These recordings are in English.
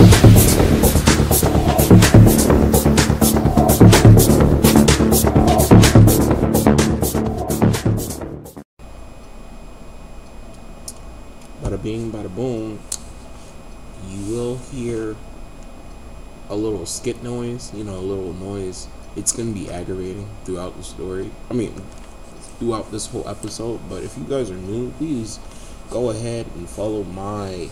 Bada bing, bada boom. You will hear a little skit noise, you know, a little noise. It's gonna be aggravating throughout the story. I mean, throughout this whole episode. But if you guys are new, please go ahead and follow my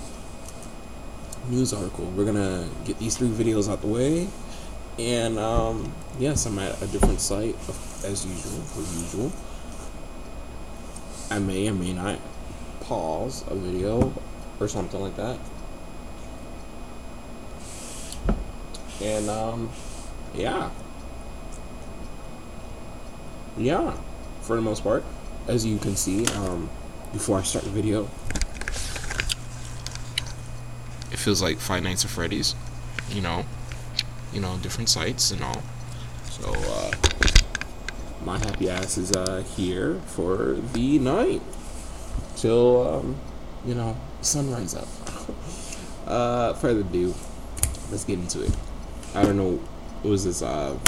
news article. We're gonna get these three videos out the way. And um, yes, I'm at a different site as usual, as usual. I may or may not pause a video or something like that. And um, yeah, yeah, for the most part, as you can see, um, before I start the video, it feels like Five Nights at Freddy's, you know, you know, different sites and all. So uh, my happy ass is uh, here for the night till um, you know sunrise up. uh, further ado, let's get into it. I don't know what was this. Uh,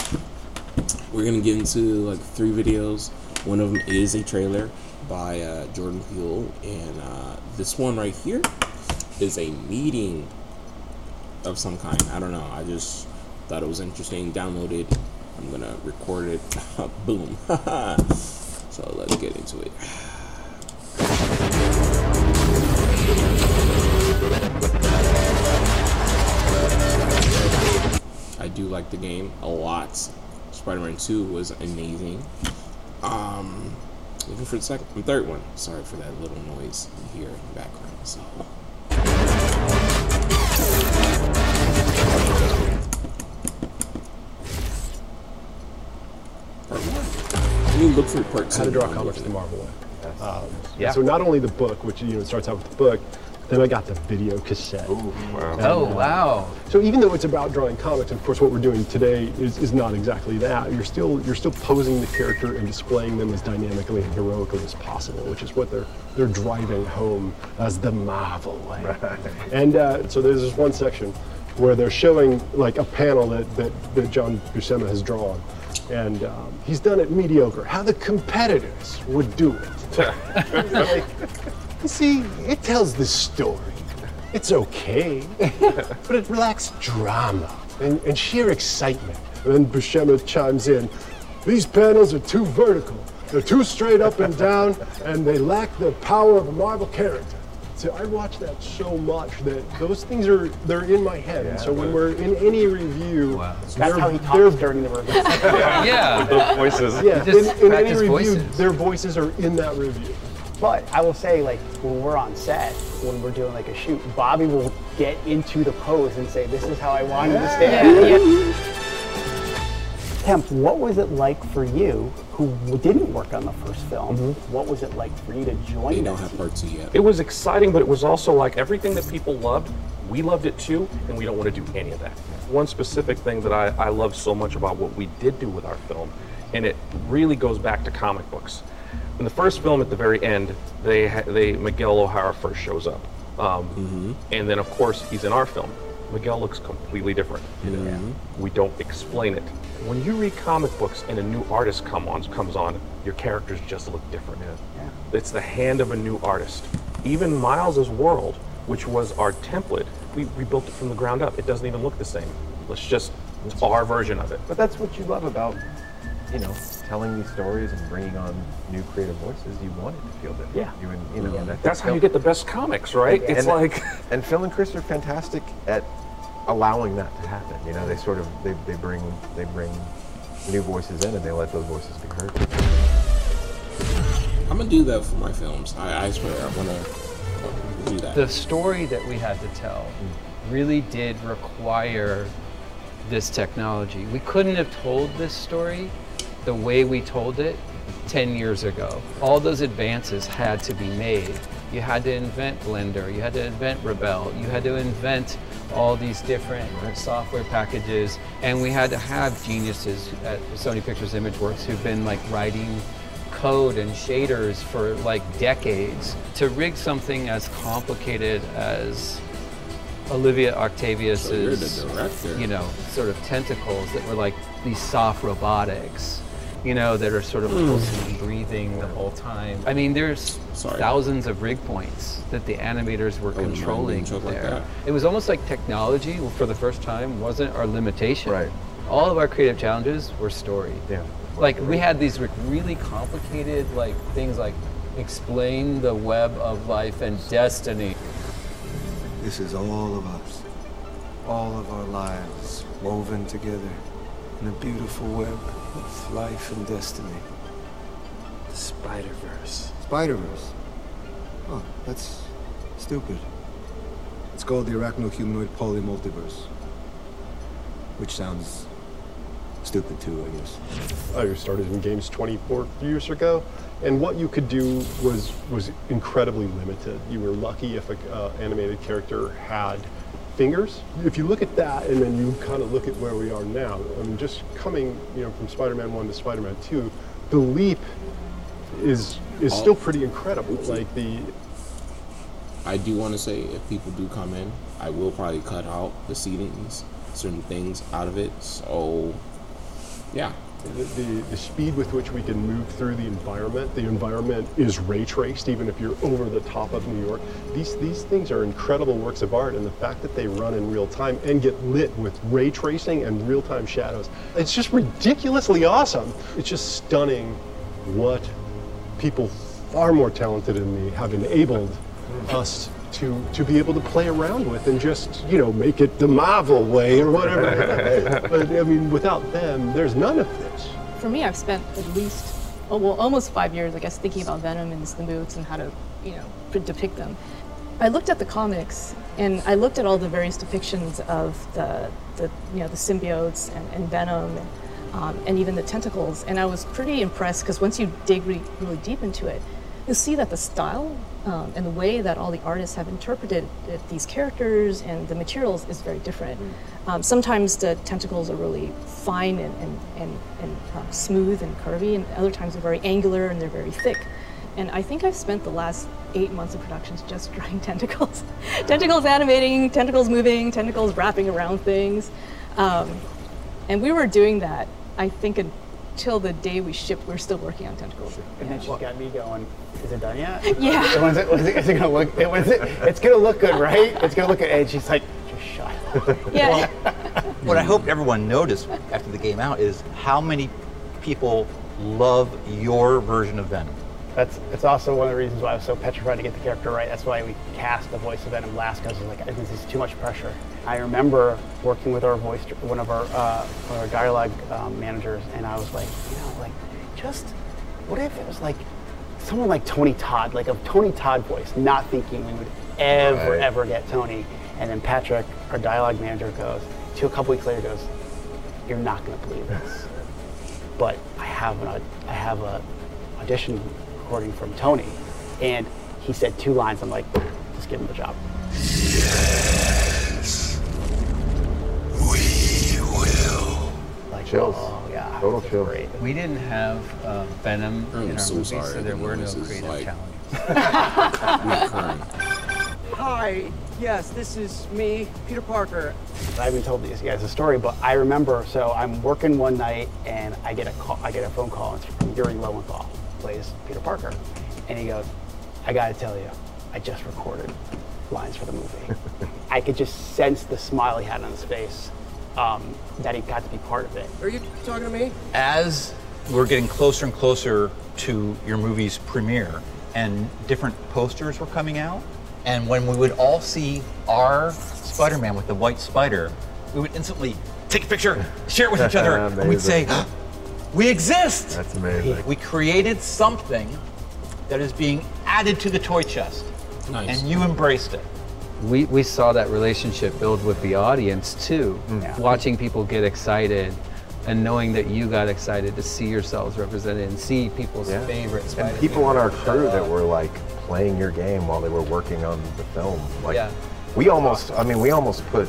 we're gonna get into like three videos. One of them is a trailer by uh, Jordan Peele, and uh, this one right here is a meeting of some kind. I don't know. I just thought it was interesting. Downloaded. I'm gonna record it. Boom. so let's get into it. I do like the game a lot. Spider-Man 2 was amazing. Um, looking for the second, third one. Sorry for that little noise here in the background. So. Part one. Let me look for part two. How to Draw Comics the. Marvel way. Um, Yeah. So not only the book, which you know starts out with the book, then I got the video cassette. Oh wow. So even though it's about drawing comics, of course, what we're doing today is, is not exactly that. You're still you're still posing the character and displaying them as dynamically and heroically as possible, which is what they're they're driving home as the Marvel way. Right. And uh, so there's this one section where they're showing like a panel that that, that John Buscema has drawn, and um, he's done it mediocre. How the competitors would do it. Like, you see, it tells the story. It's okay, but it lacks drama and, and sheer excitement. And then Buscema chimes in, these panels are too vertical. They're too straight up and down, and they lack the power of a Marvel character. So I watch that so much that those things are they're in my head. and so when we're in any review, That's they're- how he talks during the review. Yeah. voices. Yeah, in, in any review, voices. their voices are in that review. But I will say, like, when we're on set, when we're doing like a shoot, Bobby will get into the pose and say, "This is how I want him to stand." Temp, what was it like for you, who didn't work on the first film? Mm-hmm. What was it like for you to join? They don't have team? part two yet. It was exciting, but it was also like everything that people loved, we loved it too, and we don't want to do any of that. One specific thing that I, I love so much about what we did do with our film, and it really goes back to comic books. In the first film, at the very end, they they Miguel O'Hara first shows up, um, mm-hmm. and then of course he's in our film. Miguel looks completely different. Mm-hmm. We don't explain it. When you read comic books and a new artist come on comes on, your characters just look different. It's the hand of a new artist. Even Miles's world, which was our template, we rebuilt it from the ground up. It doesn't even look the same. Let's just it's our version of it. But that's what you love about, you know, telling these stories and bringing on new creative voices. You want it to feel different. Yeah. You and you know. and I That's how you get the best comics, right? It's and, like and Phil and Chris are fantastic at allowing that to happen. You know, they sort of they, they bring they bring new voices in and they let those voices be heard. I'm gonna do that for my films. I, I swear, I'm gonna do that. The story that we had to tell really did require this technology. We couldn't have told this story the way we told it 10 years ago. All those advances had to be made. You had to invent Blender, you had to invent Rebel, you had to invent all these different software packages, and we had to have geniuses at Sony Pictures Imageworks who've been like writing code and shaders for like decades to rig something as complicated as Olivia Octavius's, director. you know, sort of tentacles that were like these soft robotics, you know, that are sort of pulsing and breathing the whole time. I mean, there's Sorry. thousands of rig points that the animators were wouldn't controlling being choked like there. it was almost like technology, for the first time, wasn't our limitation. Right. All of our creative challenges were story. Yeah. Like we had these really complicated like things like explain the web of life and destiny. This is all of us. All of our lives woven together in a beautiful web of life and destiny. The Spider-Verse. Spider-Verse? Oh, that's stupid. It's called the Arachno-Humanoid Polymultiverse. Which sounds stupid too, I guess. I started in games 24 years ago, and what you could do was was incredibly limited. You were lucky if an uh, animated character had fingers. If you look at that, and then you kind of look at where we are now, I mean, just coming, you know, from Spider-Man 1 to Spider-Man 2, the leap is is still oh. pretty incredible. Like the I do want to say if people do come in, I will probably cut out the seedings, certain things out of it. So, yeah, the, the, the speed with which we can move through the environment. The environment is ray traced, even if you're over the top of New York. These these things are incredible works of art, and the fact that they run in real time and get lit with ray tracing and real time shadows, it's just ridiculously awesome. It's just stunning what people far more talented than me have enabled us to to be able to play around with and just you know make it the Marvel way or whatever. but I mean, without them, there's none of. For me, I've spent at least, oh, well, almost five years, I guess, thinking about Venom and the moods and how to, you know, depict them. I looked at the comics and I looked at all the various depictions of the, the you know, the symbiotes and, and Venom and, um, and even the tentacles, and I was pretty impressed because once you dig really deep into it, you'll see that the style um, and the way that all the artists have interpreted these characters and the materials is very different. Um, sometimes the tentacles are really fine and, and, and, and um, smooth and curvy, and other times they're very angular and they're very thick. And I think I've spent the last eight months of productions just drawing tentacles. tentacles animating, tentacles moving, tentacles wrapping around things. Um, and we were doing that, I think, until the day we shipped, we are still working on tentacles. And then she's got me going, is it done yet? Yeah. When's it, when's it, is it gonna look, it, when's it, it's gonna look good, right? It's gonna look good. And she's like, just shut up. Yeah. What I hope everyone noticed after the game out is how many people love your version of Venom. That's it's also one of the reasons why I was so petrified to get the character right. That's why we cast the voice of Venom last because I was like, this is too much pressure. I remember working with our voice, one of our uh, our dialogue um, managers, and I was like, you know, like, just what if it was like someone like Tony Todd, like a Tony Todd voice, not thinking we would ever Right. ever get Tony, and then Patrick, our dialogue manager, goes to a couple weeks later goes, you're not going to believe this but I have an I have a audition recording from Tony, and he said two lines. I'm like, just give him the job. Yes, We will. Like, Chills. Oh yeah, Total it's chills. Great. We didn't have uh, Venom I'm in our so movies, sorry. so there were no creative like- challenges. Hi, yes, this is me, Peter Parker. I haven't told these guys a story, but I remember. So I'm working one night, and I get a call. I get a phone call. And It's from Yuri Lowenthal, plays Peter Parker, and he goes, "I got to tell you, I just recorded lines for the movie." I could just sense the smile he had on his face, um, that he got to be part of it. Are you talking to me? As we're getting closer and closer to your movie's premiere, and different posters were coming out, and when we would all see our Spider-Man with the white spider, we would instantly take a picture, share it with each other, and we'd say, "We exist." That's amazing. We created something that is being added to the toy chest, Nice. and you embraced it. we, we saw that relationship build with the audience too. Mm. Yeah. Watching people get excited and knowing that you got excited to see yourselves represented and see people's Yeah. favorite And people on our crew that were like playing your game while they were working on the film. Like Yeah. we almost I mean we almost put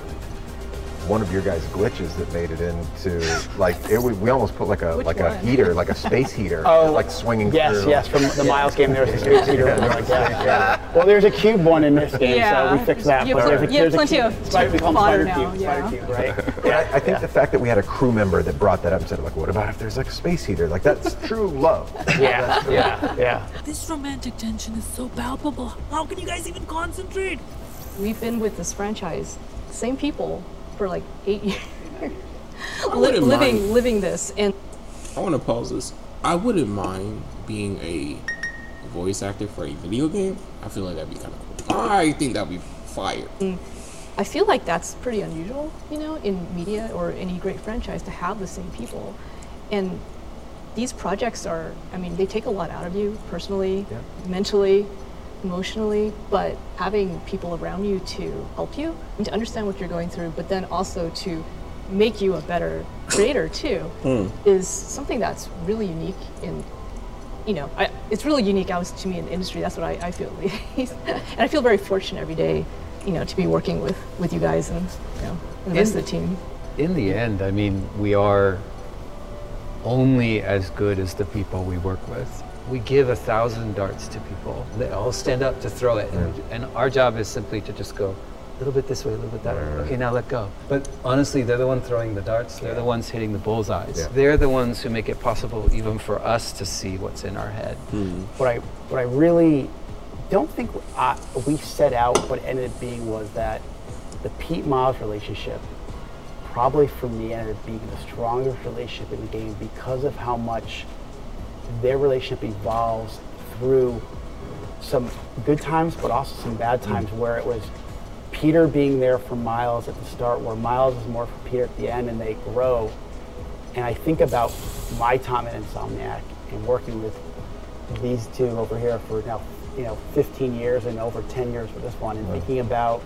one of your guys' glitches that made it into like it. We, we almost put like a Which like a heater, like a space heater, Oh, like swinging Yes, through. yes, from the Miles game, there was a space heater. one like that. Well, there's a cube one in this game, so we fixed that. You but have there's a, pl- you have there's a plenty cube. of Spider, we call spider now, cube, yeah. spider cube, right? And I, I think the fact that we had a crew member that brought that up and said, like, what about if there's like a space heater? Like that's true love. Yeah, yeah, yeah. This romantic tension is so palpable. How can you guys even concentrate? We've been with this franchise, same people, for like eight years. Li- living, mind. living this, and I want to pause this. I wouldn't mind being a voice actor for a video game. I feel like that'd be kind of cool. I think that'd be fire. Mm. I feel like that's pretty unusual, you know, in media or any great franchise to have the same people. And these projects are, I mean, they take a lot out of you personally, mentally, emotionally, but having people around you to help you and to understand what you're going through, but then also to make you a better creator too, hmm. is something that's really unique in you know, I, it's really unique out to me in the industry. That's what I, I feel and I feel very fortunate every day, you know, to be working with, with you guys and, you know, the rest of the team. In the end, I mean, we are only as good as the people we work with. We give a thousand darts to people. They all stand up to throw it. And, and our job is simply to just go a little bit this way, a little bit that way. Okay, now let go. But honestly, they're the one throwing the darts. They're the ones hitting the bullseyes. Yeah. They're the ones who make it possible even for us to see what's in our head. What I what I really don't think uh, we set out, what ended up being was that the Pete Miles relationship probably for me ended up being the strongest relationship in the game because of how much their relationship evolves through some good times, but also some bad mm. times where it was Peter being there for Miles at the start, where Miles is more for Peter at the end, and they grow. And I think about my time at Insomniac and working with these two over here for now, you know, 15 years and over 10 years with this one, and thinking about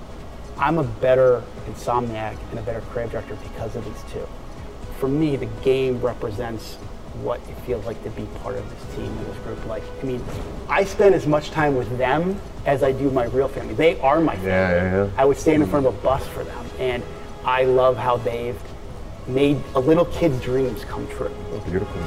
I'm a better Insomniac and a better creative director because of these two. For me, the game represents what it feels like to be part of this team and this group. Like, I mean, I spend as much time with them as I do my real family. They are my family. Yeah, yeah, yeah. I would stand in front of a bus for them, and I love how they've made a little kid's dreams come true. Beautiful.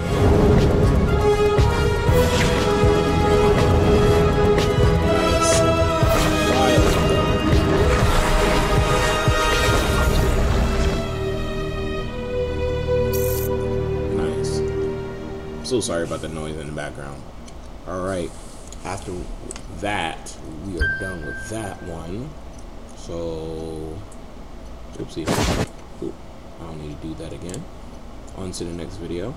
So sorry about the noise in the background. All right. After that, we are done with that one. So, oopsie. Oop. I don't need to do that again. On to the next video.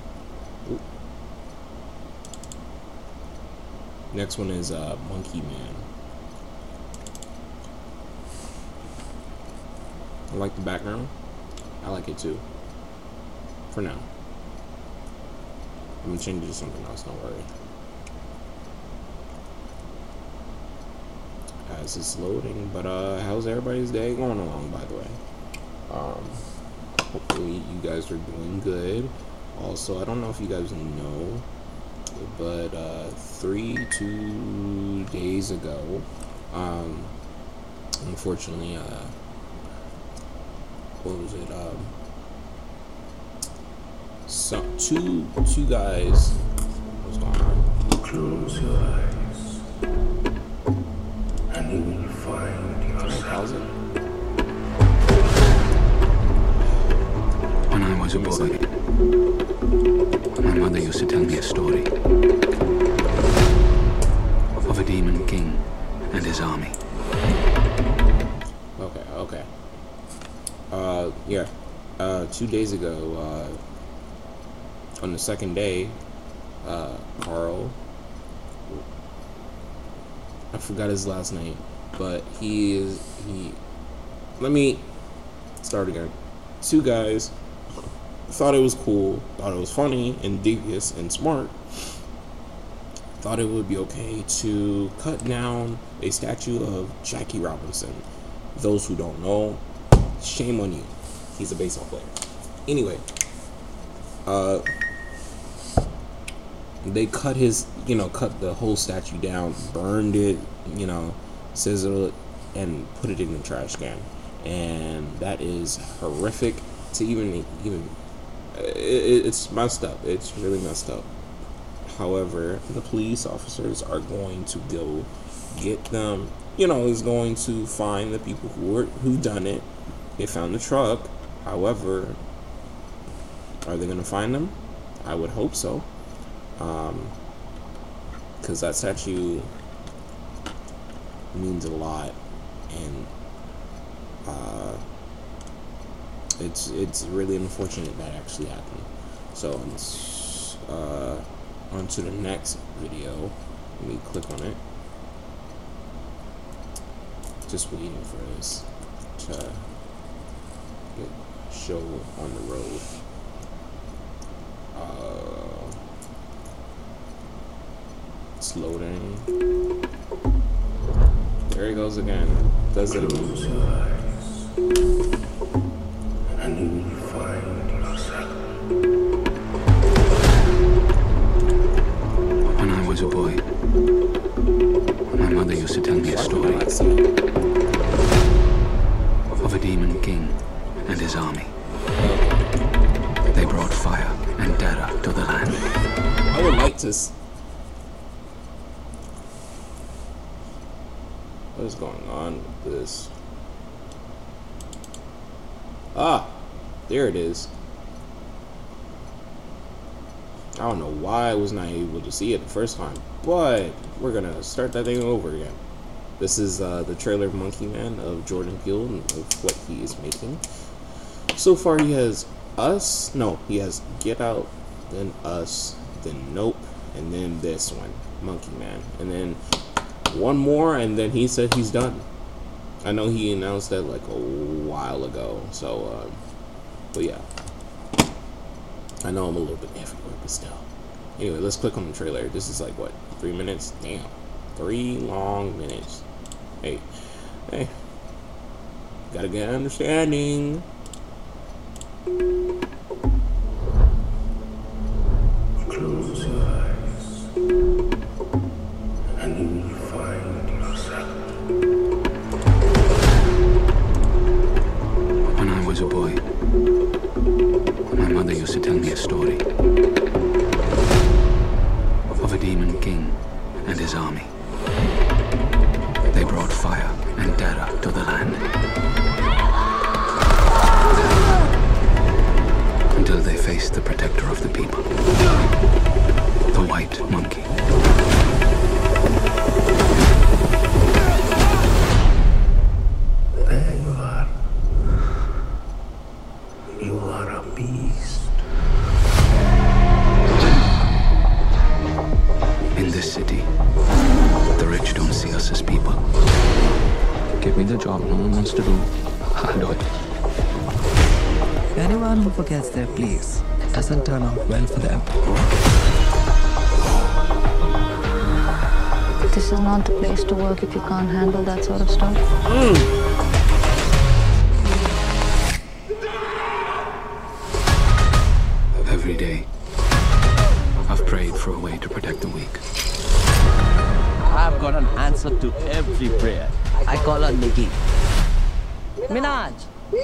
Next one is uh, Monkey Man. I like the background. I like it too. For now. I'm gonna change it to something else, don't worry. As it's loading, but uh, how's everybody's day going along, by the way? Um, hopefully you guys are doing good. Also, I don't know if you guys know, but uh, three, two days ago, um, unfortunately, uh, what was it? Um, so two two guys. What's going on? Close your eyes, and you will find Can I yourself. When I was a boy, my mother used to tell me a story of a demon king and his army. Okay, okay. Uh, yeah. Uh, two days ago, uh, on the second day, uh, Carl, I forgot his last name, but he is, he, let me start again. Two guys thought it was cool, thought it was funny and devious and smart, thought it would be okay to cut down a statue of Jackie Robinson. Those who don't know, shame on you. He's a baseball player. Anyway, uh, they cut his, you know, cut the whole statue down, burned it, you know, sizzled it, and put it in the trash can. And that is horrific to even even. It, it- it's messed up. It's really messed up. However, the police officers are going to go get them. You know, is going to find the people who were who done it. They found the truck. However, are they going to find them? I would hope so. Um, because that statue means a lot, and uh, it's it's really unfortunate that actually happened. So uh, on to the next video. Let me click on it. Just waiting for this to show on the road. Loading. There he goes again. Does it Close to see it the first time, but we're gonna start that thing over again. This is uh, the trailer Monkey Man of Jordan Peele and of what he is making. So far, he has Us. No, he has Get Out, then Us, then Nope, and then this one, Monkey Man, and then one more, and then he said he's done. I know he announced that like a while ago. So, um, but yeah, I know I'm a little bit everywhere, but still. Anyway, let's click on the trailer. This is like what three minutes? Damn, three long minutes. Hey, hey, gotta get an understanding.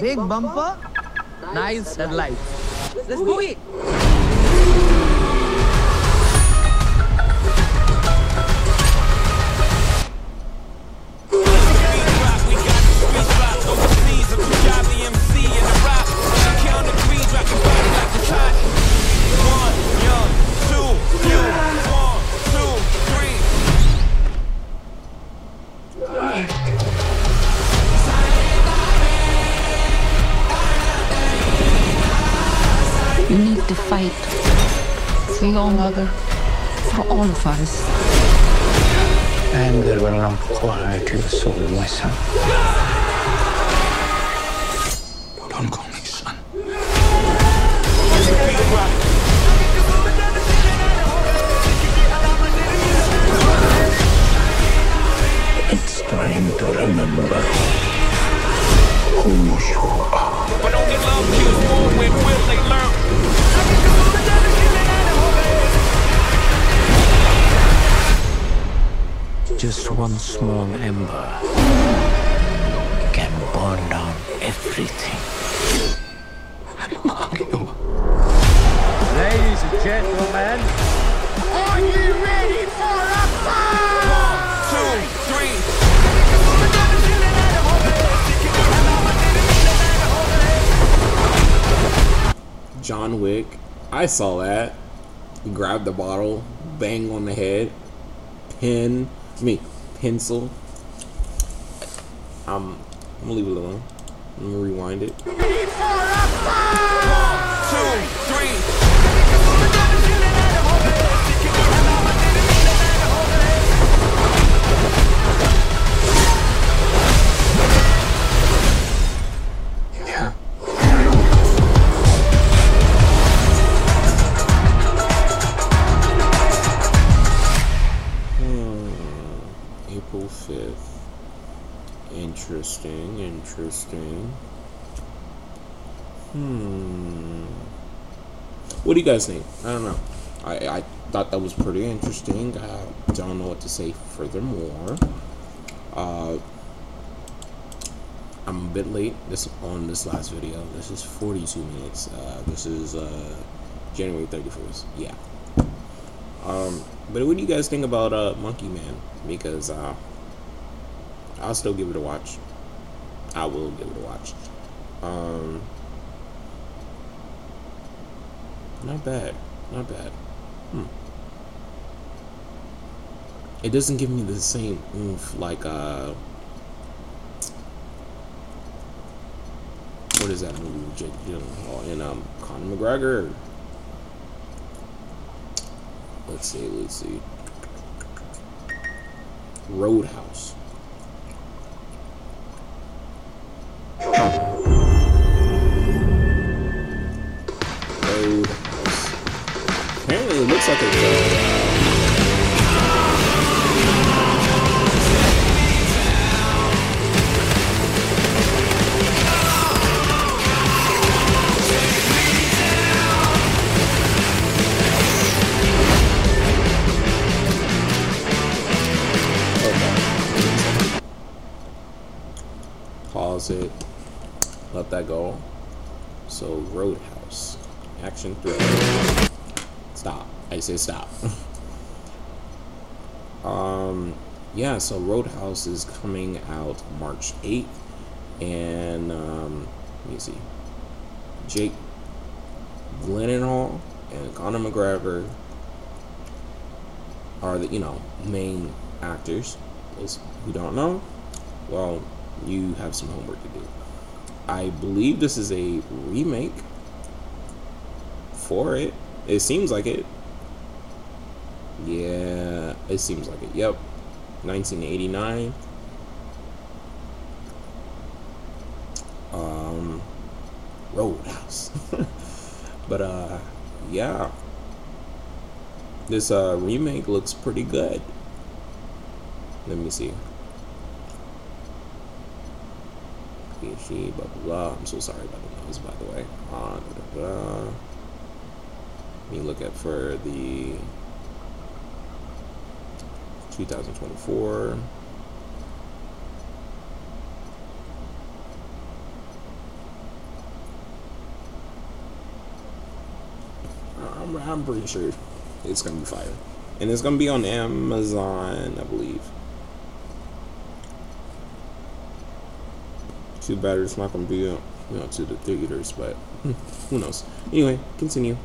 Big bumper, nice headlights. Let's go it. One small ember can burn down everything. Ladies and gentlemen, are you ready for a fight? One, two, three. John Wick. I saw that. Grab the bottle, bang on the head, pen, me, pencil. Um, I'm gonna leave it alone. I'm gonna rewind it. Ready for a fight? Two, three. Interesting. Hmm. What do you guys think? I don't know. I, I thought that was pretty interesting. I don't know what to say furthermore. Uh, I'm a bit late this on this last video. This is 42 minutes. Uh, this is uh, January 31st. Yeah. Um, but what do you guys think about uh, Monkey Man? Because uh, I'll still give it a watch. I will give it a watch. Um, not bad. Not bad. Hmm. It doesn't give me the same oomph like uh. What is that movie with Jake Gyllenhaal and um Conor McGregor? Let's see. Let's see. Roadhouse. Say stop. um, yeah. So Roadhouse is coming out March eighth, and um, let me see. Jake Gyllenhaal and Conor McGregor are the you know main actors. Those who don't know, well, you have some homework to do. I believe this is a remake for it. It seems like it. Yeah, it seems like it. Yep. 1989. Um Roadhouse. but uh yeah. This uh remake looks pretty good. Let me see. Blah blah blah. I'm so sorry about the noise, by the way. Uh, da, da, da. Let me look at for the 2024. I'm, I'm pretty sure it's gonna be fire, and it's gonna be on Amazon, I believe. Too bad it's not gonna be, you know, to the theaters, but who knows? Anyway, continue.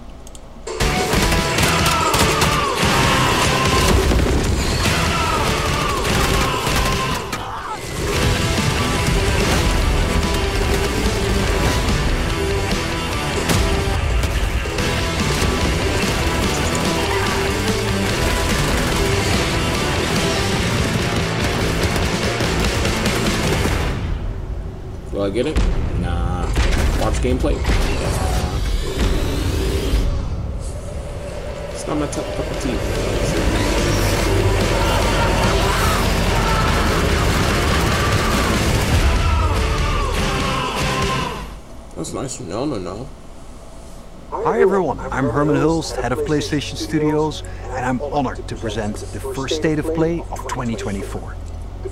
I'm Hermen Hulst, head of PlayStation Studios, and I'm honored to present the first State of Play of 2024.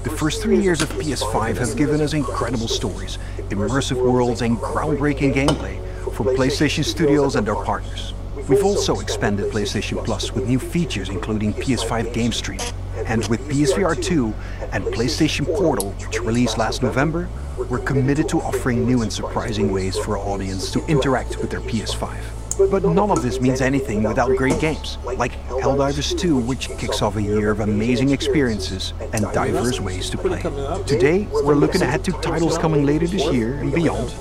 The first three years of PS5 have given us incredible stories, immersive worlds, and groundbreaking gameplay from PlayStation Studios and our partners. We've also expanded PlayStation Plus with new features including PS5 Game Stream. And with PSVR 2 and PlayStation Portal, which released last November, we're committed to offering new and surprising ways for our audience to interact with their PS5. But none of this means anything without great games, like Helldivers 2, which kicks off a year of amazing experiences and diverse ways to play. Today, we're looking ahead to titles coming later this year and beyond,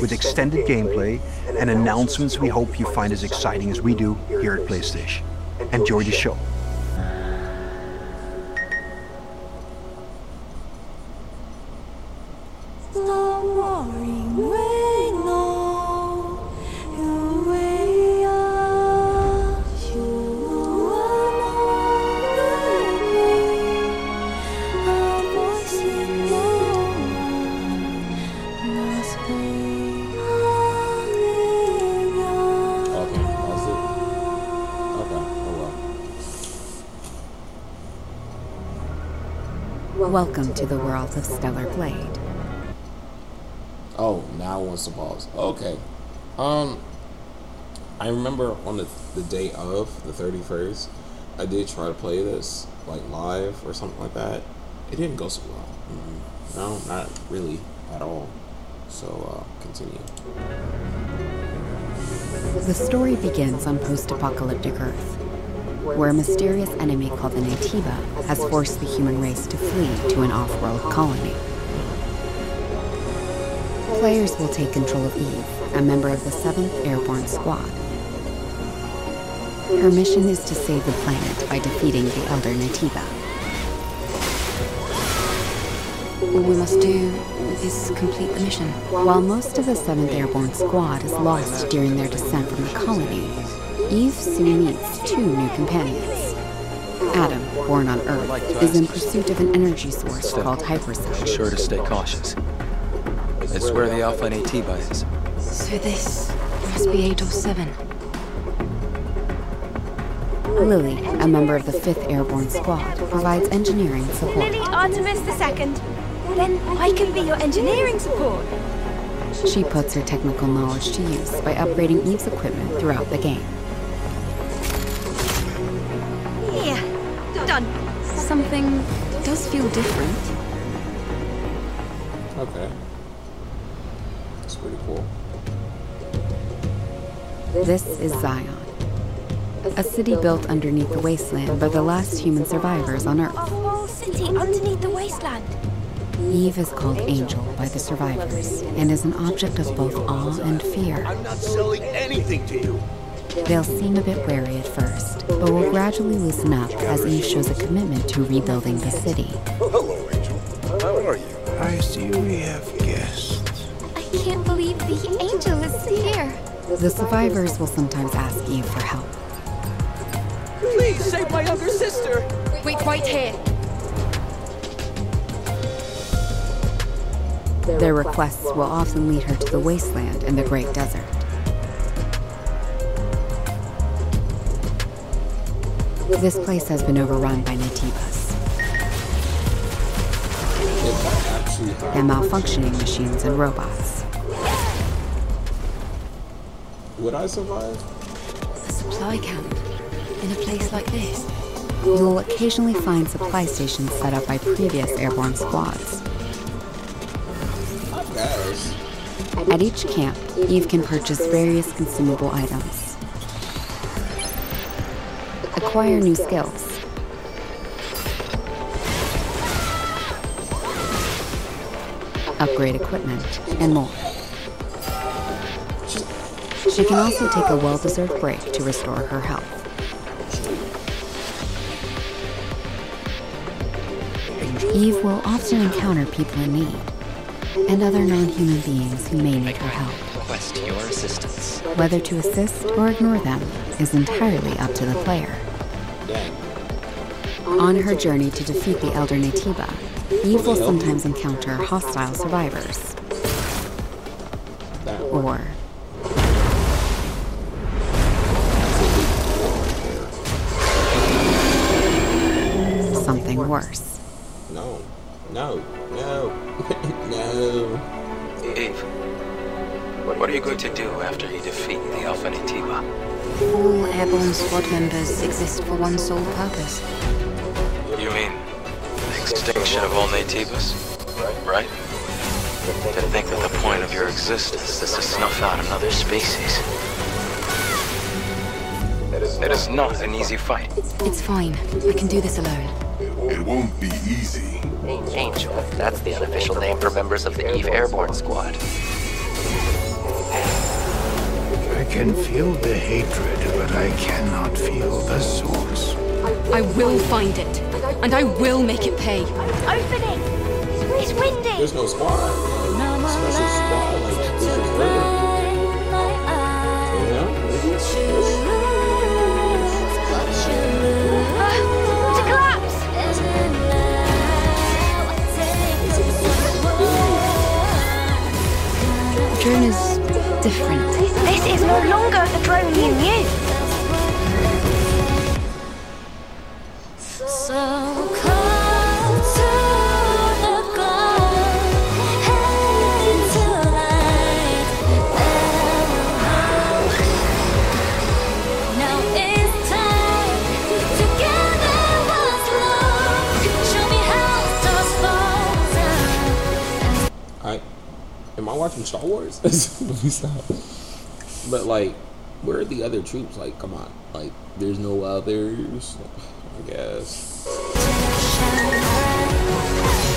with extended gameplay and announcements we hope you find as exciting as we do here at PlayStation. Enjoy the show. Welcome to the world of Stellar Blade. Oh, now wants to pause. Okay. Um, I remember on the, the day of the 31st, I did try to play this, like, live or something like that. It didn't go so well. mm No, not really at all. So, uh, continue. The story begins on post apocalyptic Earth, where a mysterious enemy called the Naytiba has forced the human race to flee to an off world colony. Players will take control of Eve, a member of the 7th Airborne Squad. Her mission is to save the planet by defeating the Elder Naytiba. All we must do is complete the mission. While most of the 7th Airborne Squad is lost during their descent from the colony, Eve soon meets two new companions. Adam, born on Earth, is in pursuit of an energy source called Be hypercell. sure to stay cautious. It's where the Alpha and Naytiba is. So this must be 8 or 7. Lily, a member of the 5th Airborne Squad, provides engineering support. Lily Artemis II. Then I can be your engineering support. She puts her technical knowledge to use by upgrading Eve's equipment throughout the game. Something does feel different. Okay. That's pretty cool. This is Zion, a city built underneath the wasteland by the last human survivors on Earth. A whole city underneath the wasteland. Eve is called Angel by the survivors and is an object of both awe and fear. I'm not selling anything to you. They'll seem a bit wary at first, but will gradually loosen up as Eve shows a commitment to rebuilding the city. Oh, hello, Angel. How are you? I see we have guests. I can't believe the angel is here. The survivors will sometimes ask Eve for help. Please save my younger sister. Wait right here. Their requests will often lead her to the wasteland and the Great Desert. This place has been overrun by Naytibas. and malfunctioning machines and robots. Would I survive? A supply camp in a place like this. You'll occasionally find supply stations set up by previous airborne squads. At each camp, Eve can purchase various consumable items. Acquire new skills. Upgrade equipment, and more. She can also take a well-deserved break to restore her health. Eve will often encounter people in need, and other non-human beings who may need her help. Request your assistance. Whether to assist or ignore them is entirely up to the player. On her journey to defeat the Elder Naytiba, Eve will sometimes encounter hostile survivors. Or something worse. No. No, no, no. Eve, what are you going to do after you defeat the Alpha Naytiba? All airborne squad members exist for one sole purpose. You mean the extinction of all Naytibas? Right? To think that the point of your existence is to snuff out another species. It is not an easy fight. It's fine. I can do this alone. It won't be easy. Angel. That's the unofficial name for members of the Eve Airborne Squad. I can feel the hatred, but I cannot feel the source. I will find it, and I will make it pay. Open it! It's windy! There's no squad. Like, special squad. Like, this is murder. You know? It's a collapse! The drone is different. This is no longer the drone you knew. Am I watching Star Wars? Stop. But like, where are the other troops? Like, come on. Like, there's no others. I guess. Time.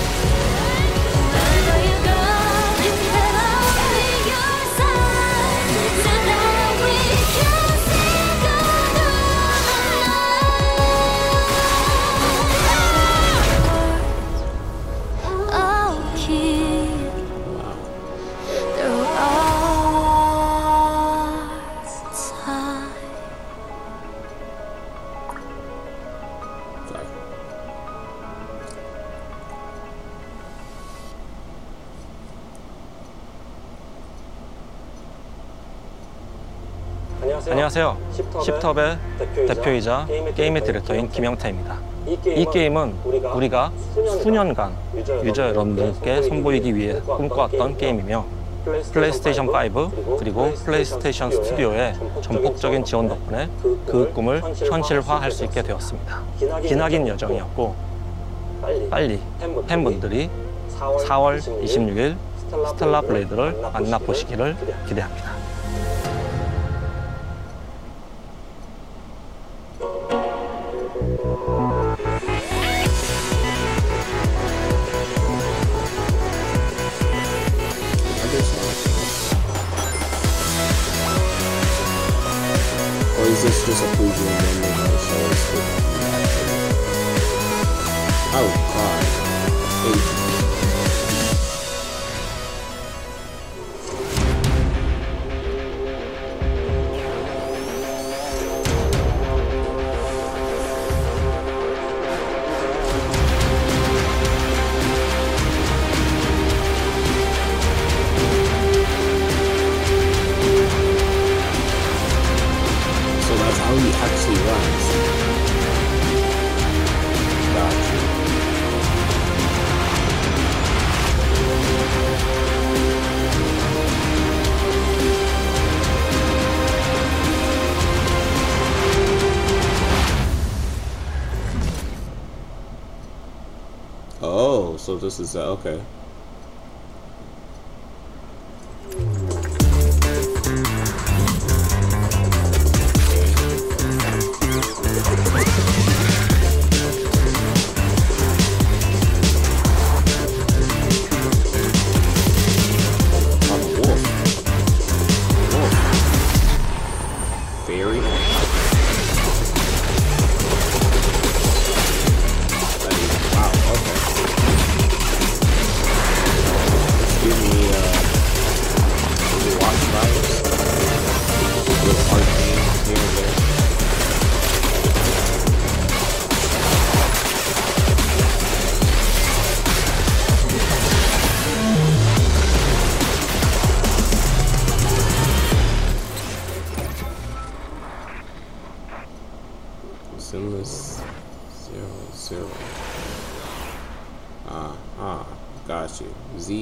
안녕하세요. 10텁의 대표이자 게임의 디렉터인 김영태입니다. 이 게임은 우리가 수년간 유저 여러분들께 선보이기 위해 꿈꿔왔던 게임이며 플레이스테이션 5 그리고 플레이스테이션 스튜디오의 전폭적인 지원 덕분에 그 꿈을 현실화할 수 있게 되었습니다. 기나긴 여정이었고 빨리 팬분들이 4월 26일 스텔라 블레이드를 만나보시기를 기대합니다. Is uh, okay.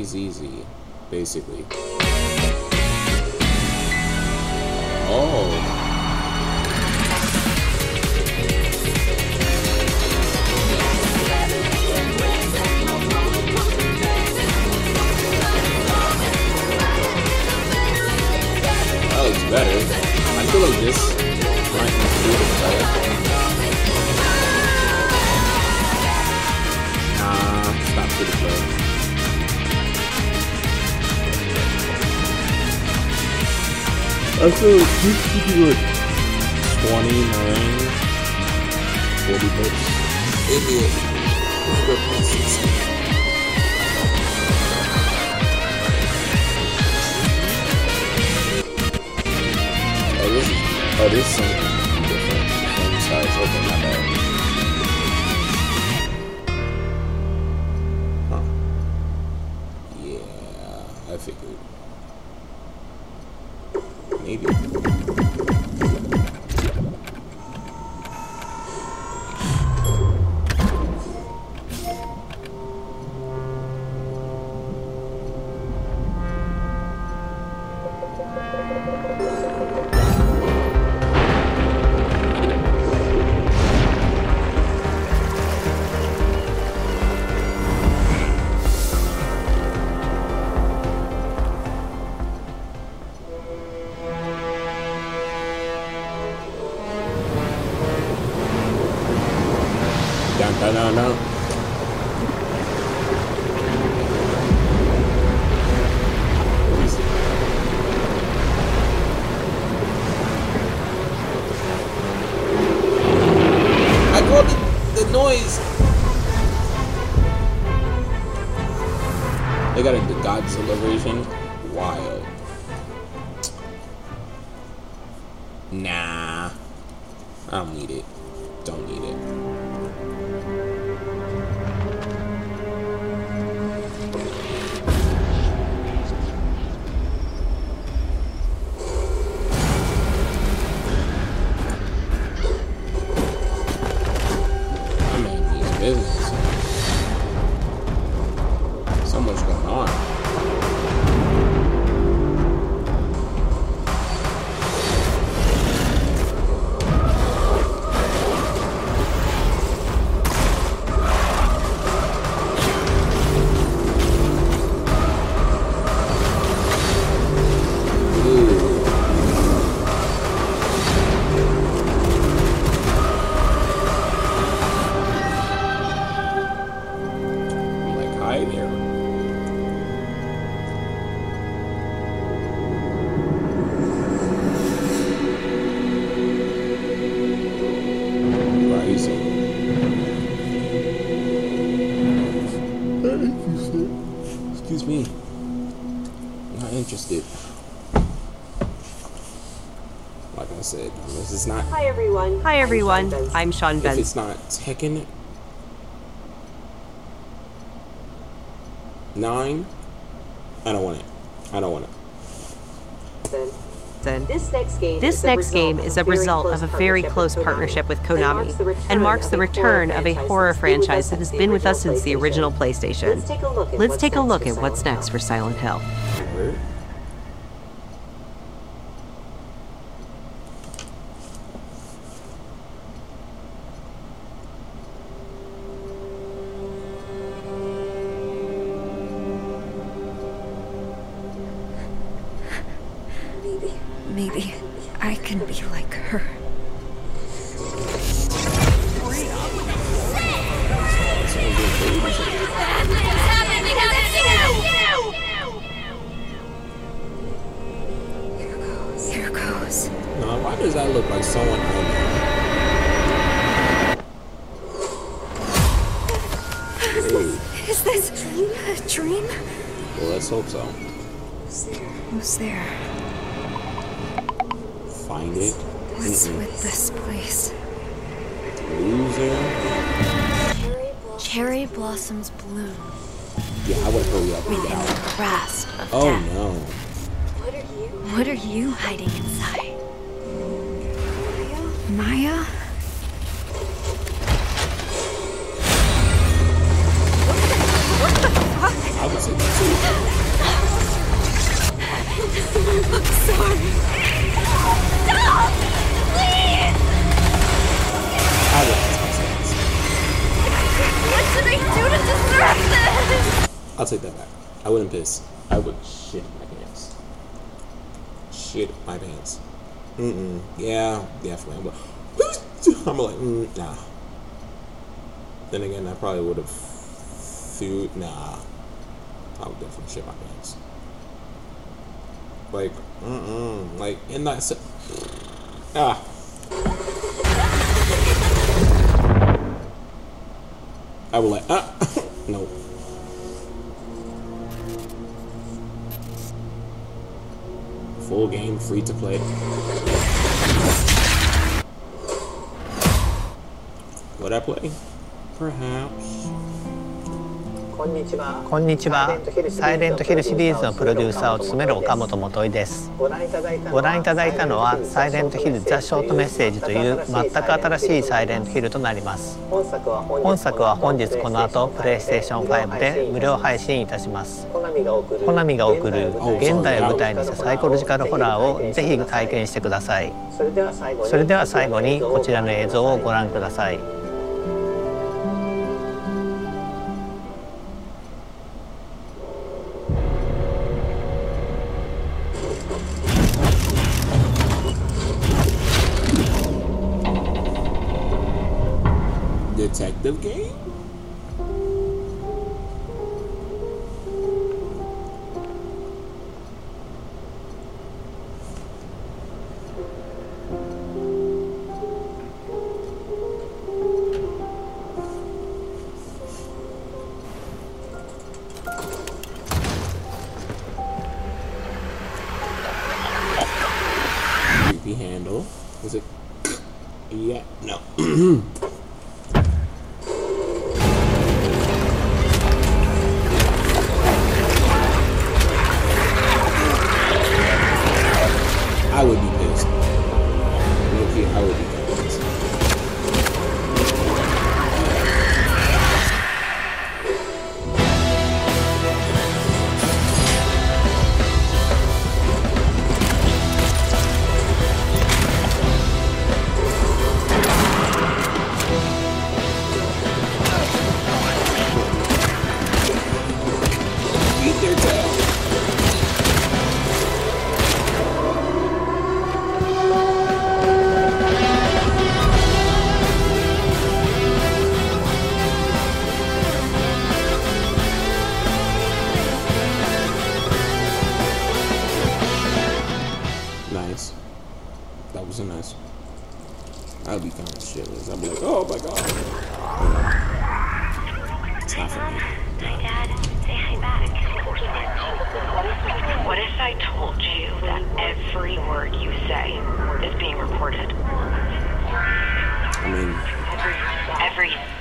Z, basically. Oh. The noise. They got a Godzilla version. Wild. Nah. I don't need it. Don't need it. Hi everyone. I'm Sean if it's not Tekken nine, I don't want it. I don't want it. This next game, This is, next result game is a result of a very partnership close with partnership with and marks Konami the return and marks the return of a horror franchise that has been with us since the original PlayStation. Let's take a look at Let's what's take a look at what's next for Silent Hill. Maybe, I can be like her. Here goes. Why does that look like someone I know? Is this a dream? well, let's hope so. Who's there? Find it. What's Mm-mm. with this place? Loser. Cherry blossoms bloom Yeah, I would hurry up and within the out. grasp of Oh death. no. What are you hiding inside? Maya? Maya? Yeah, definitely. I'm, I'm like, mm, nah. Then again, I probably would have threw. Nah. I would definitely shit my pants. Like, mm-mm. Like, in that. Se- ah. I would like, ah. no. Full game, free to play. Would I play? Perhaps. こんにちは。こんにちは。サイレントヒルシリーズのプロデューサーを務める岡本元井です。ご覧いただいたのはサイレントヒルザショートメッセージという全く新しいサイレントヒルとなります。本作は本日この後プレイステーション5で無料配信いたします。コナミが送る現代を舞台にしたサイコロジカルホラーをぜひ体験してください。それでは最後にこちらの映像をご覧ください。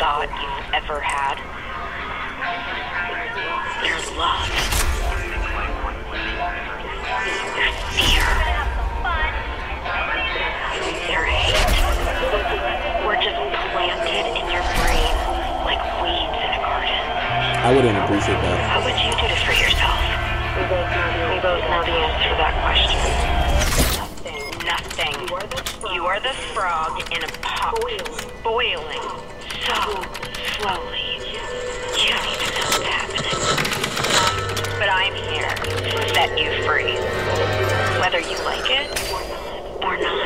Thought you've ever had? Your love. Your fear. Your hate. Were just planted in your brain like weeds in a garden. I wouldn't appreciate that. What would you do to free yourself? We both know the answer to that question. Nothing. You are the frog in a pot, boiling so slowly. You don't even know what's happening. But I'm here to set you free, whether you like it or not.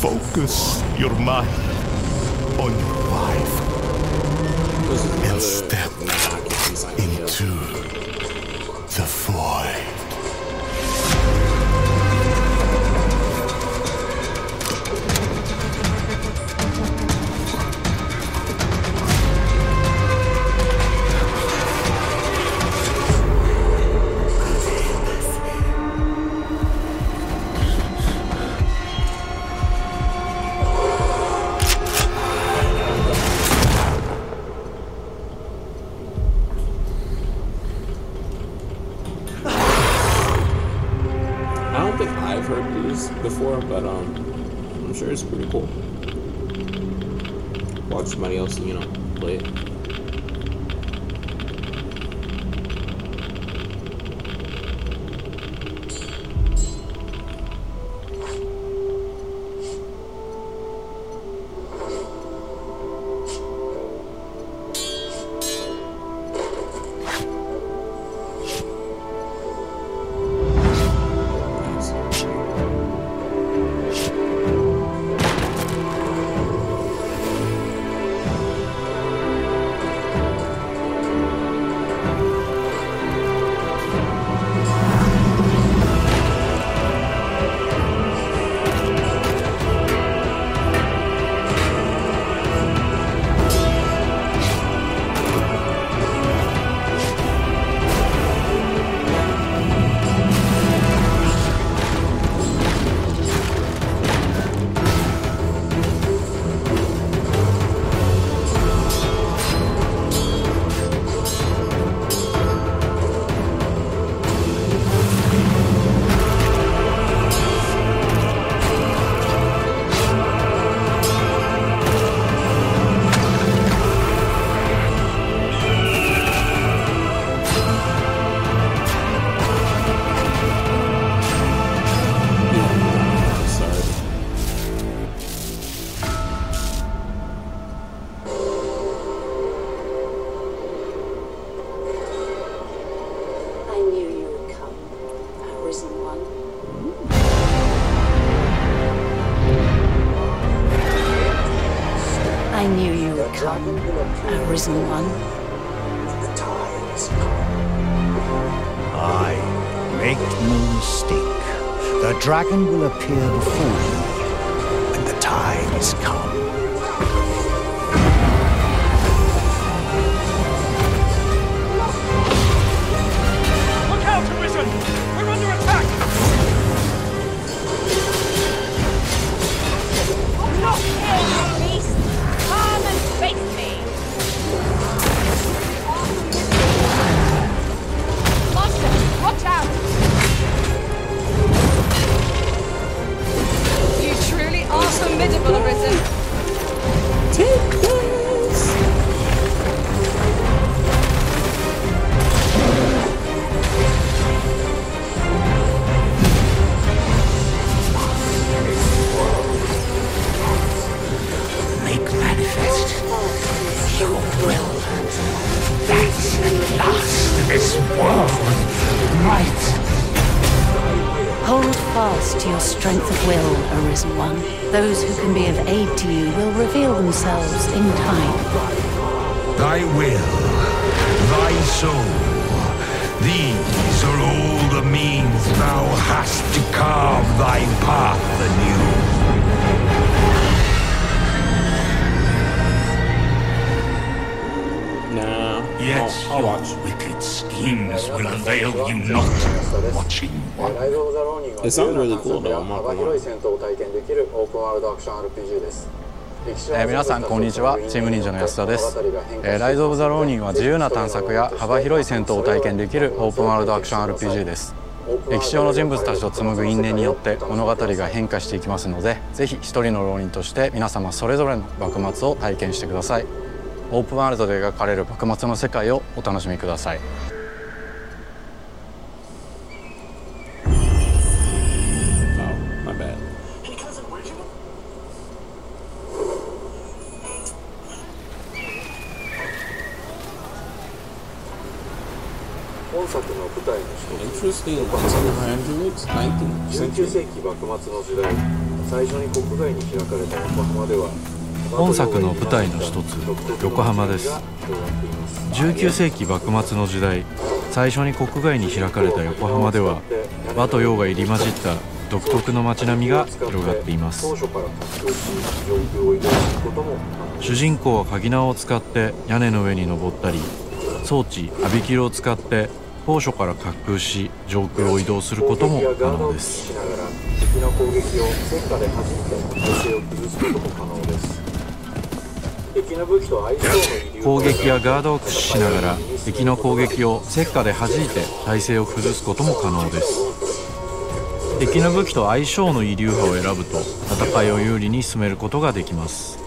Focus your mind on your wife and step into the void. Before, but um, I'm sure it's pretty cool. Watch somebody else, you know, play it. Dragon will appear before you when the time is come. It sounds really cool though, I'm not gonna lie. えー皆さんこんにちは。チーム忍者の安田です、えーライズ・オブ・ザ・ローニンは自由な探索や幅広い戦闘を体験できるオープンワールドアクション RPG です。歴史上の人物たちと紡ぐ因縁によって物語が変化していきますのでぜひ一人の浪人として皆様それぞれの幕末を体験してくださいオープンワールドで描かれる幕末の世界をお楽しみください。本作の舞台の一つ19世紀幕末の時代最初に国外に開かれた横浜では本作の舞台の一つ横浜です。19世紀幕末の時代最初に国外に開かれた横浜では和と洋が入り混じった独特の街並みが広がっています。主人公は鍵縄を使って屋根の上に登ったり装置アビキルを使って高所から滑空し上空を移動することも可能です敵の攻撃を戦火で弾いて体勢を崩すことも可能です。攻撃やガードを駆使しながら敵の攻撃を石火で弾いて体勢を崩すことも可能です。敵の武器と相性の遺留波を選ぶと戦いを有利に進めることができます。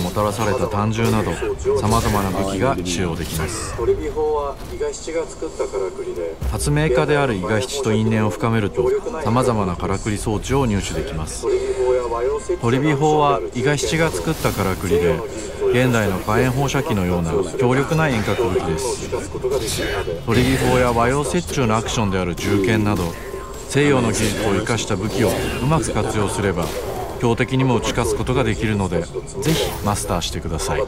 もたらされた単銃などさまざまな武器が使用できます。発明家である伊賀七と因縁を深めるとさまざまなからくり装置を入手できます。トリビ砲は伊賀七が作ったからくりで現代の火炎放射器のような強力な遠隔武器です。トリビ砲や和洋折衷のアクションである銃剣など西洋の技術を生かした武器をうまく活用すれば強敵にも打ち勝つことができるのでぜひマスターしてください。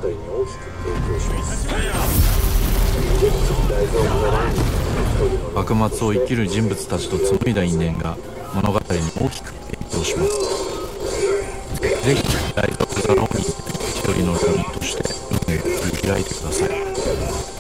幕末を生きる人物たちと紡いだ因縁が物語に大きく影響します。ぜひライト・オブ・ザ・ローに一人のユニットとして運命を切り開いてください。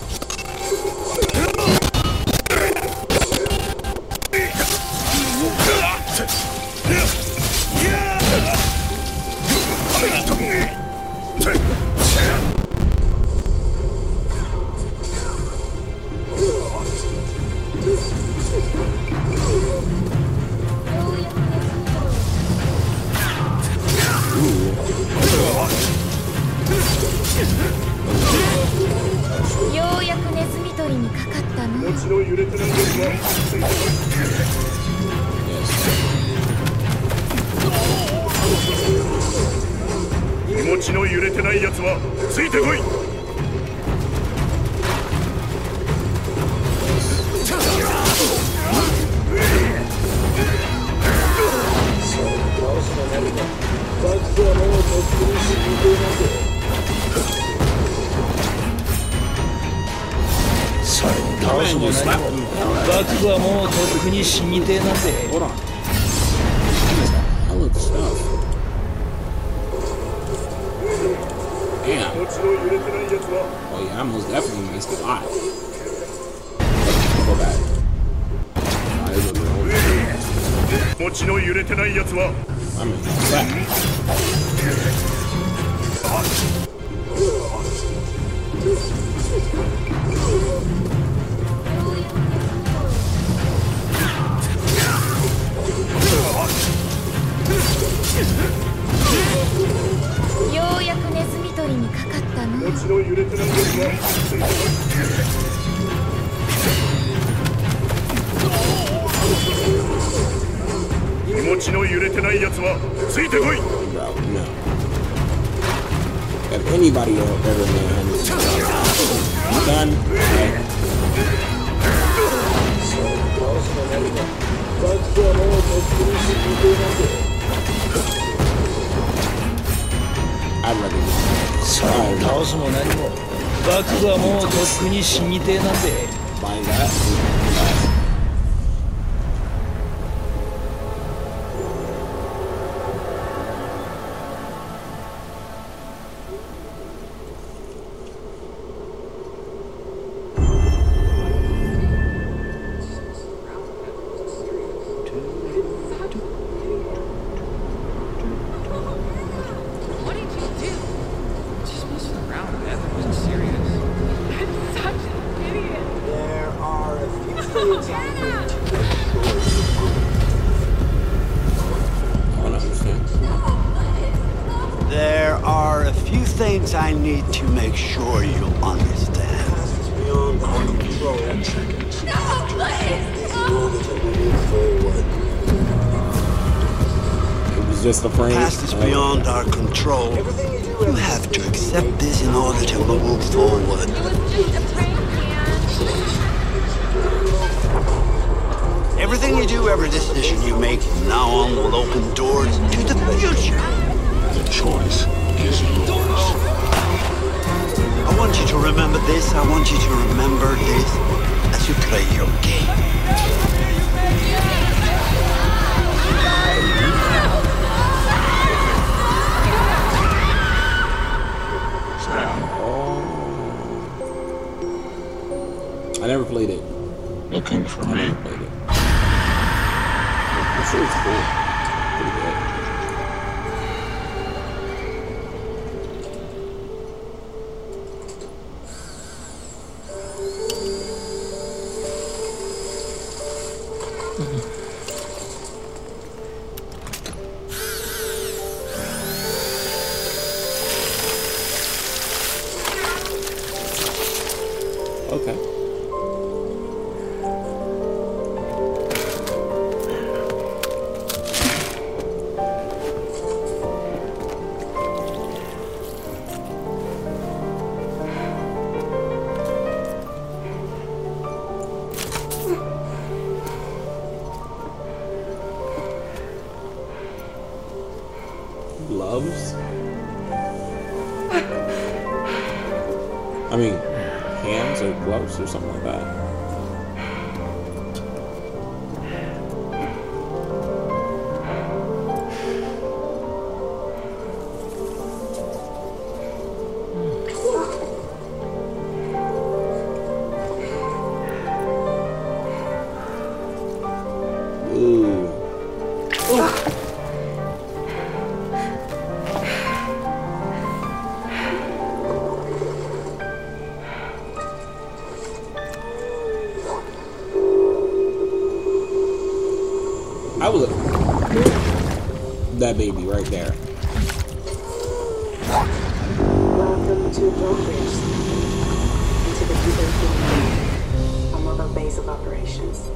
に死にてえなんて。Right there. Welcome to Drawbridge. Into the Cuban a mobile base of operations.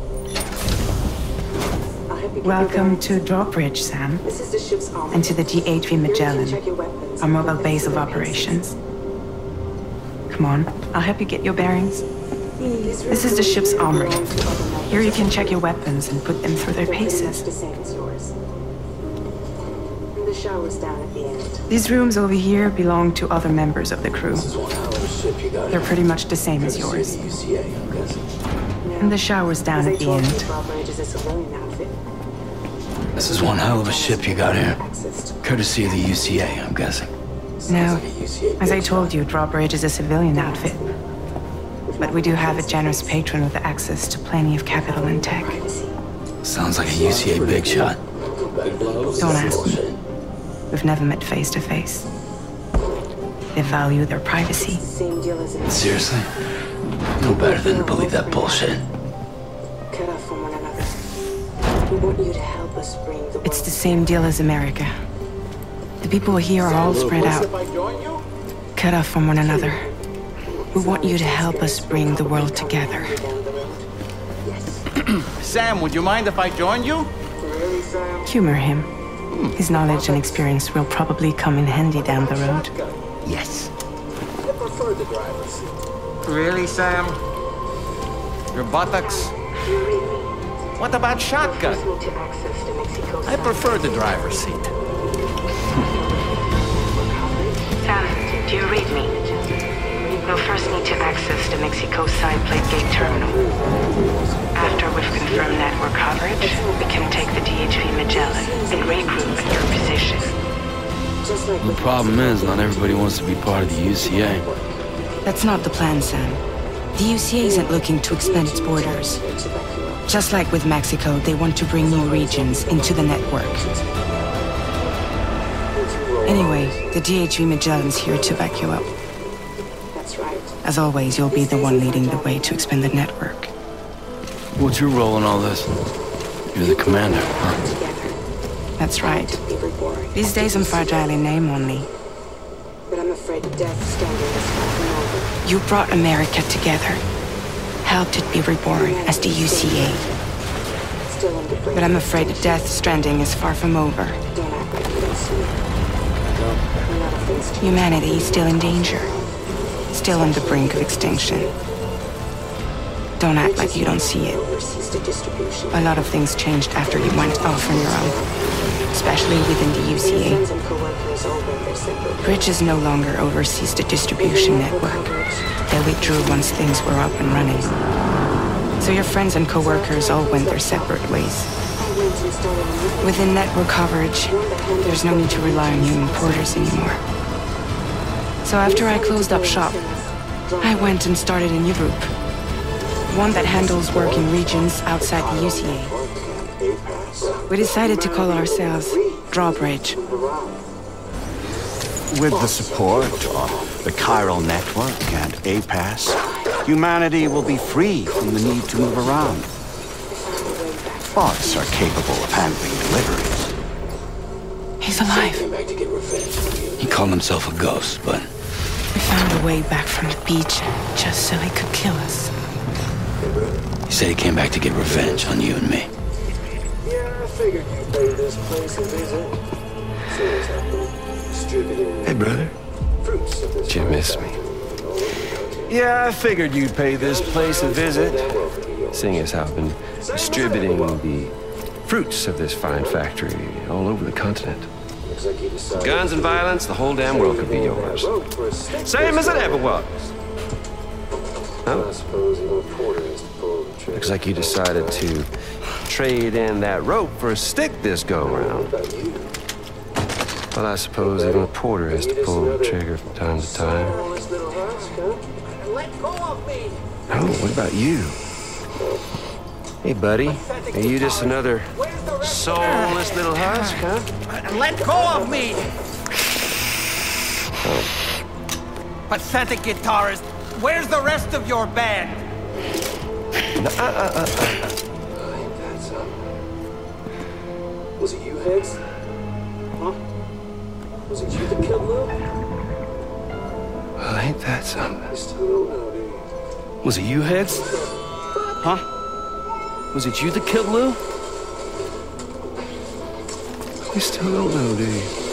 I'll help you get your Welcome to Drawbridge, Sam, This is the ship's armor. and to the DHV Here you Magellan, check your weapons our mobile base of operations. Come on, I'll help you get your bearings. This is the ship's armory. Here you can check your weapons and put them through their They're pretty much paces. Shower's down at the end. These rooms over here belong to other members of the crew. They're pretty much the same as yours. And the shower's down at the end. Drawbridge is a civilian outfit. This is one hell of a ship you got here. Courtesy of the UCA, I'm guessing. No, as I told you, Drawbridge is a civilian outfit. But we do have a generous patron with access to plenty of capital and tech. Sounds like a UCA big shot. Don't ask me. We've never met face to face. They value their privacy. Same deal as in Seriously? No better than to believe that bullshit. cut off from one another. We want you to help us bring the It's the same deal as America. The people here are all spread out, cut off from one another. We want you to help us bring the world together. Sam, would you mind if I join you? Humor him. His knowledge and experience will probably come in handy down the road. Yes. I prefer the drivers. Seat. Really, Sam? Your buttocks? What about shotgun? I prefer the driver's seat. Sam, do you read me? We'll first need to access the Mexico side plate gate terminal. After we've confirmed network coverage, we can take the DHV Magellan and regroup at your position. The problem is, not everybody wants to be part of the UCA. That's not the plan, Sam. The UCA isn't looking to expand its borders. Just like with Mexico, they want to bring new regions into the network. Anyway, the DHV Magellan's here to back you up. That's right. As always, you'll be the one leading the way to expand the network. What's your role in all this? You're the commander, huh? That's right. These days I'm fragile in name only. But I'm afraid Death Stranding is far from over. You brought America together, helped it be reborn as the UCA. Still on the brink. But I'm afraid Death Stranding is far from over. Don't act like you don't see it. A lot of things change. Humanity is still in danger, still on the brink of extinction. Don't act like you don't see it. A lot of things changed after you went off on your own, especially within the UCA. Bridges no longer oversees the distribution network. They withdrew once things were up and running. So your friends and co-workers all went their separate ways. Within network coverage, there's no need to rely on human porters anymore. So after I closed up shop, I went and started a new group. One that handles work in regions outside the UCA. We decided to call ourselves Drawbridge. With the support of the Chiral Network and APAS, humanity will be free from the need to move around. Bots are capable of handling deliveries. He's alive. He called himself a ghost, but We found a way back from the beach just so he could kill us. he said he came back to get revenge on you and me. Yeah, I figured you'd pay this place a visit. Seeing as I've been Hey, brother. fruits of this Did you miss me? Yeah, I figured you'd pay this place a visit, seeing as how I've been distributing the fruits of this fine factory all over the continent. Looks like Guns and violence, the whole damn world could be yours. Same as it ever was. I suppose even a porter has to pull the trigger. Looks like you decided to trade in that rope for a stick this go round. Well, I suppose even a porter has to pull the trigger from time to time. All this little husk, huh? Let go of me! Oh, what about you? Hey, buddy. Are you just another soulless little husk, huh? Let go of me! Pathetic guitarist, where's the rest of your band? No, uh, uh, uh, uh. I ain't that son. Was it you, Higgs? Huh? Was it you that killed Lou? Well, ain't that something? You still don't know, do you? Was it you, Higgs? Huh? Was it you that killed Lou? You still don't know, do you?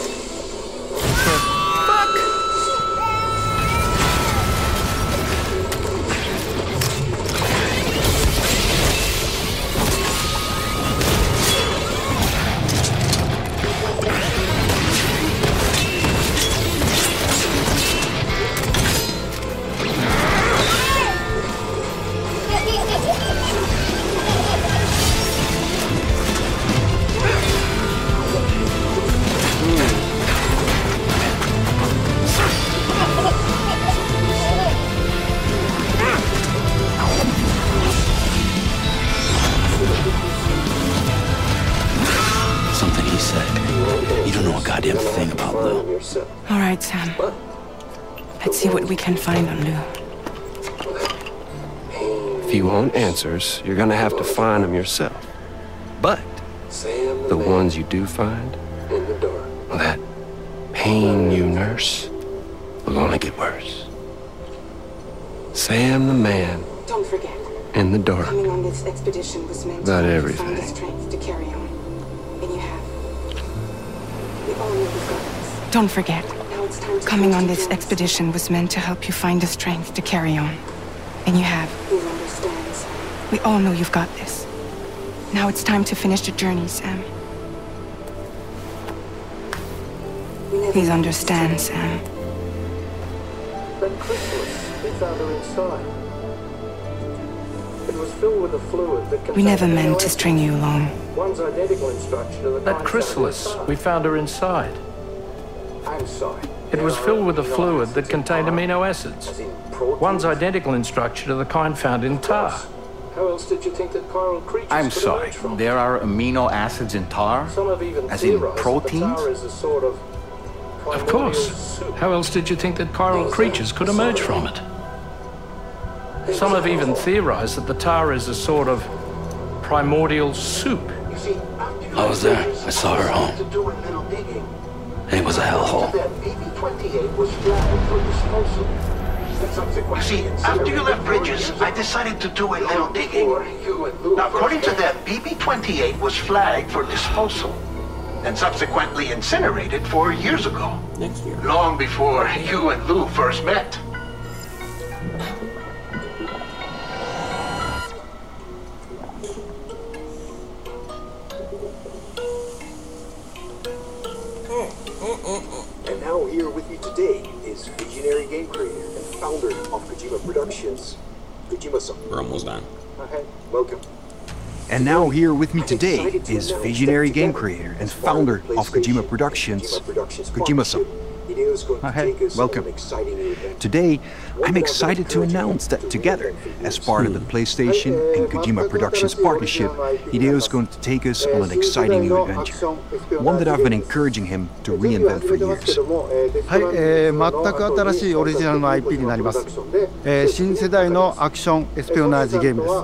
Answers, you're gonna have to find them yourself. But Sam the ones you do find, in the dark. well, that pain you nurse will only get worse. Sam the man Don't forget, in the dark. coming on this expedition was meant About to everything. find the strength to carry on. And you have. We all know you've got this. Don't forget, Now it's time to coming on this expedition was meant to help you find the strength to carry on. And you have. Please understand, Sam. We all know you've got this. Now it's time to finish the journey, Sam. Please understand, Sam. That chrysalis, we found her inside. It was filled with a fluid that We never meant to string you along. One's identical in structure to the That chrysalis, we found her inside. inside. I'm sorry. It was filled with a fluid that contained amino acids. as in proteins. One's identical in structure to the kind found in tar. How else did you think that chiral creatures I'm could sorry, from? there are amino acids in tar? Some have even As in theorized proteins? tar is a sort of Of course. How else did you think that chiral creatures could emerge from it? Some have even theorized that the tar is a sort of primordial soup. See, I was there. I saw her home. to do a little digging. It was a hellhole. You see, after you left Bridges, I decided to do a little digging. Now, according to them, BB-28 was flagged for disposal and subsequently incinerated four years ago. Next year. Long before you and Lou first met. And now here with you today is visionary game creator and founder of Kojima Productions, Kojima-san. We're almost done. Okay, welcome. And now here with me today is visionary game creator and founder of Kojima Productions, Kojima-san. Hi, welcome. Today, I'm excited to announce that together, as part of the PlayStation and Kojima Productions partnership, Hideo is going to take us on an exciting new adventure. One that I've been encouraging him to reinvent for years. はい、えー全く新しいオリジナルの IP になります、えー新世代のアクションエスピオナージゲームです、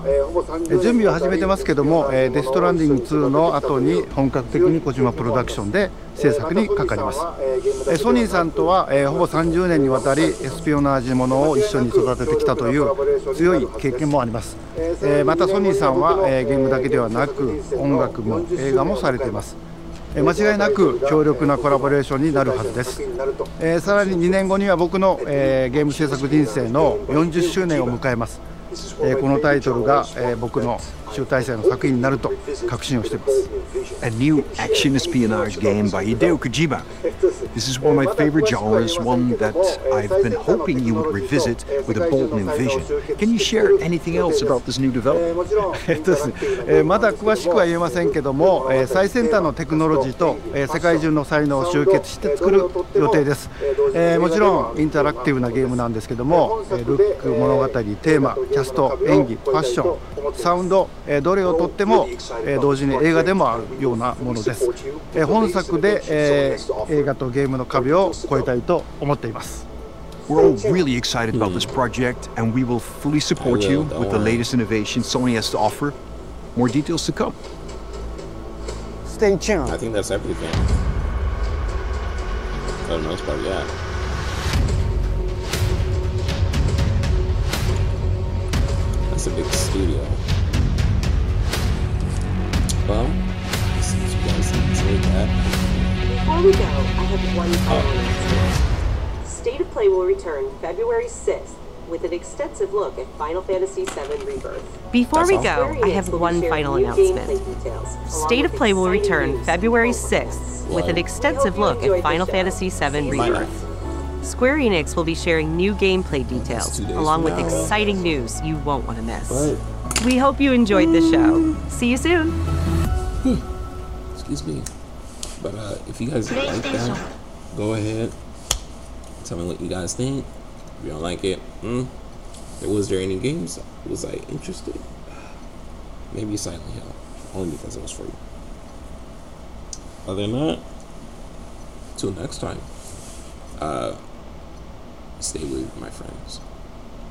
えー準備を始めてますけども、えーデストランディング2の後に本格的に小島プロダクションで制作にかかります、えーソニーさんとは、えーほぼ30年にわたりエスピオナージものを一緒に育ててきたという強い経験もあります、えまたソニーさんは、えゲームだけではなく音楽も映画もされています。間違いなく強力なコラボレーションになるはずです、えーさらに2年後には僕の、えーゲーム制作人生の40周年を迎えます、えーこのタイトルが、えー僕の集大成の作品になると確信をしています。A new action espionage game by Hideo Kojima. This is one of my favorite genres, one that I've been hoping you would revisit with a bold new vision. Can you share anything else about this new development? えっとですねえーまだ詳しくは言えませんけども、えー最先端のテクノロジーと、えー世界中の才能を集結して作る予定です、えーもちろんインタラクティブなゲームなんですけども、えールック物語テーマキャスト演技ファッションサウンド、えーどれをとっても、えー同時に映画でもあるようなものです、えー本作で、えー映画とゲームの壁を越えたいと思っています We're all really excited about this project, and we will fully support you with the latest innovation Sony has to offer. More details to come. Stay tuned. I think that's everything. For the most part, yeah. That's a big studio. Well, since you guys enjoyed that, Before we go, I have one final announcement. State of Play will return February 6th with an extensive look at Final Fantasy VII Rebirth. Before we go, I have one final announcement. details, State of Play will return. February 6th with an extensive look at Final Fantasy VII Rebirth. Square Enix will be sharing new gameplay details, along with now. exciting news you won't want to miss. Right. We hope you enjoyed the show. See you soon. excuse me. But uh, if you guys like that, go ahead. Tell me what you guys think. If you don't like it, mm, was there any games was I interested? Maybe Silent Hill, only because it was free. Other than that, till next time. Uh, stay with my friends.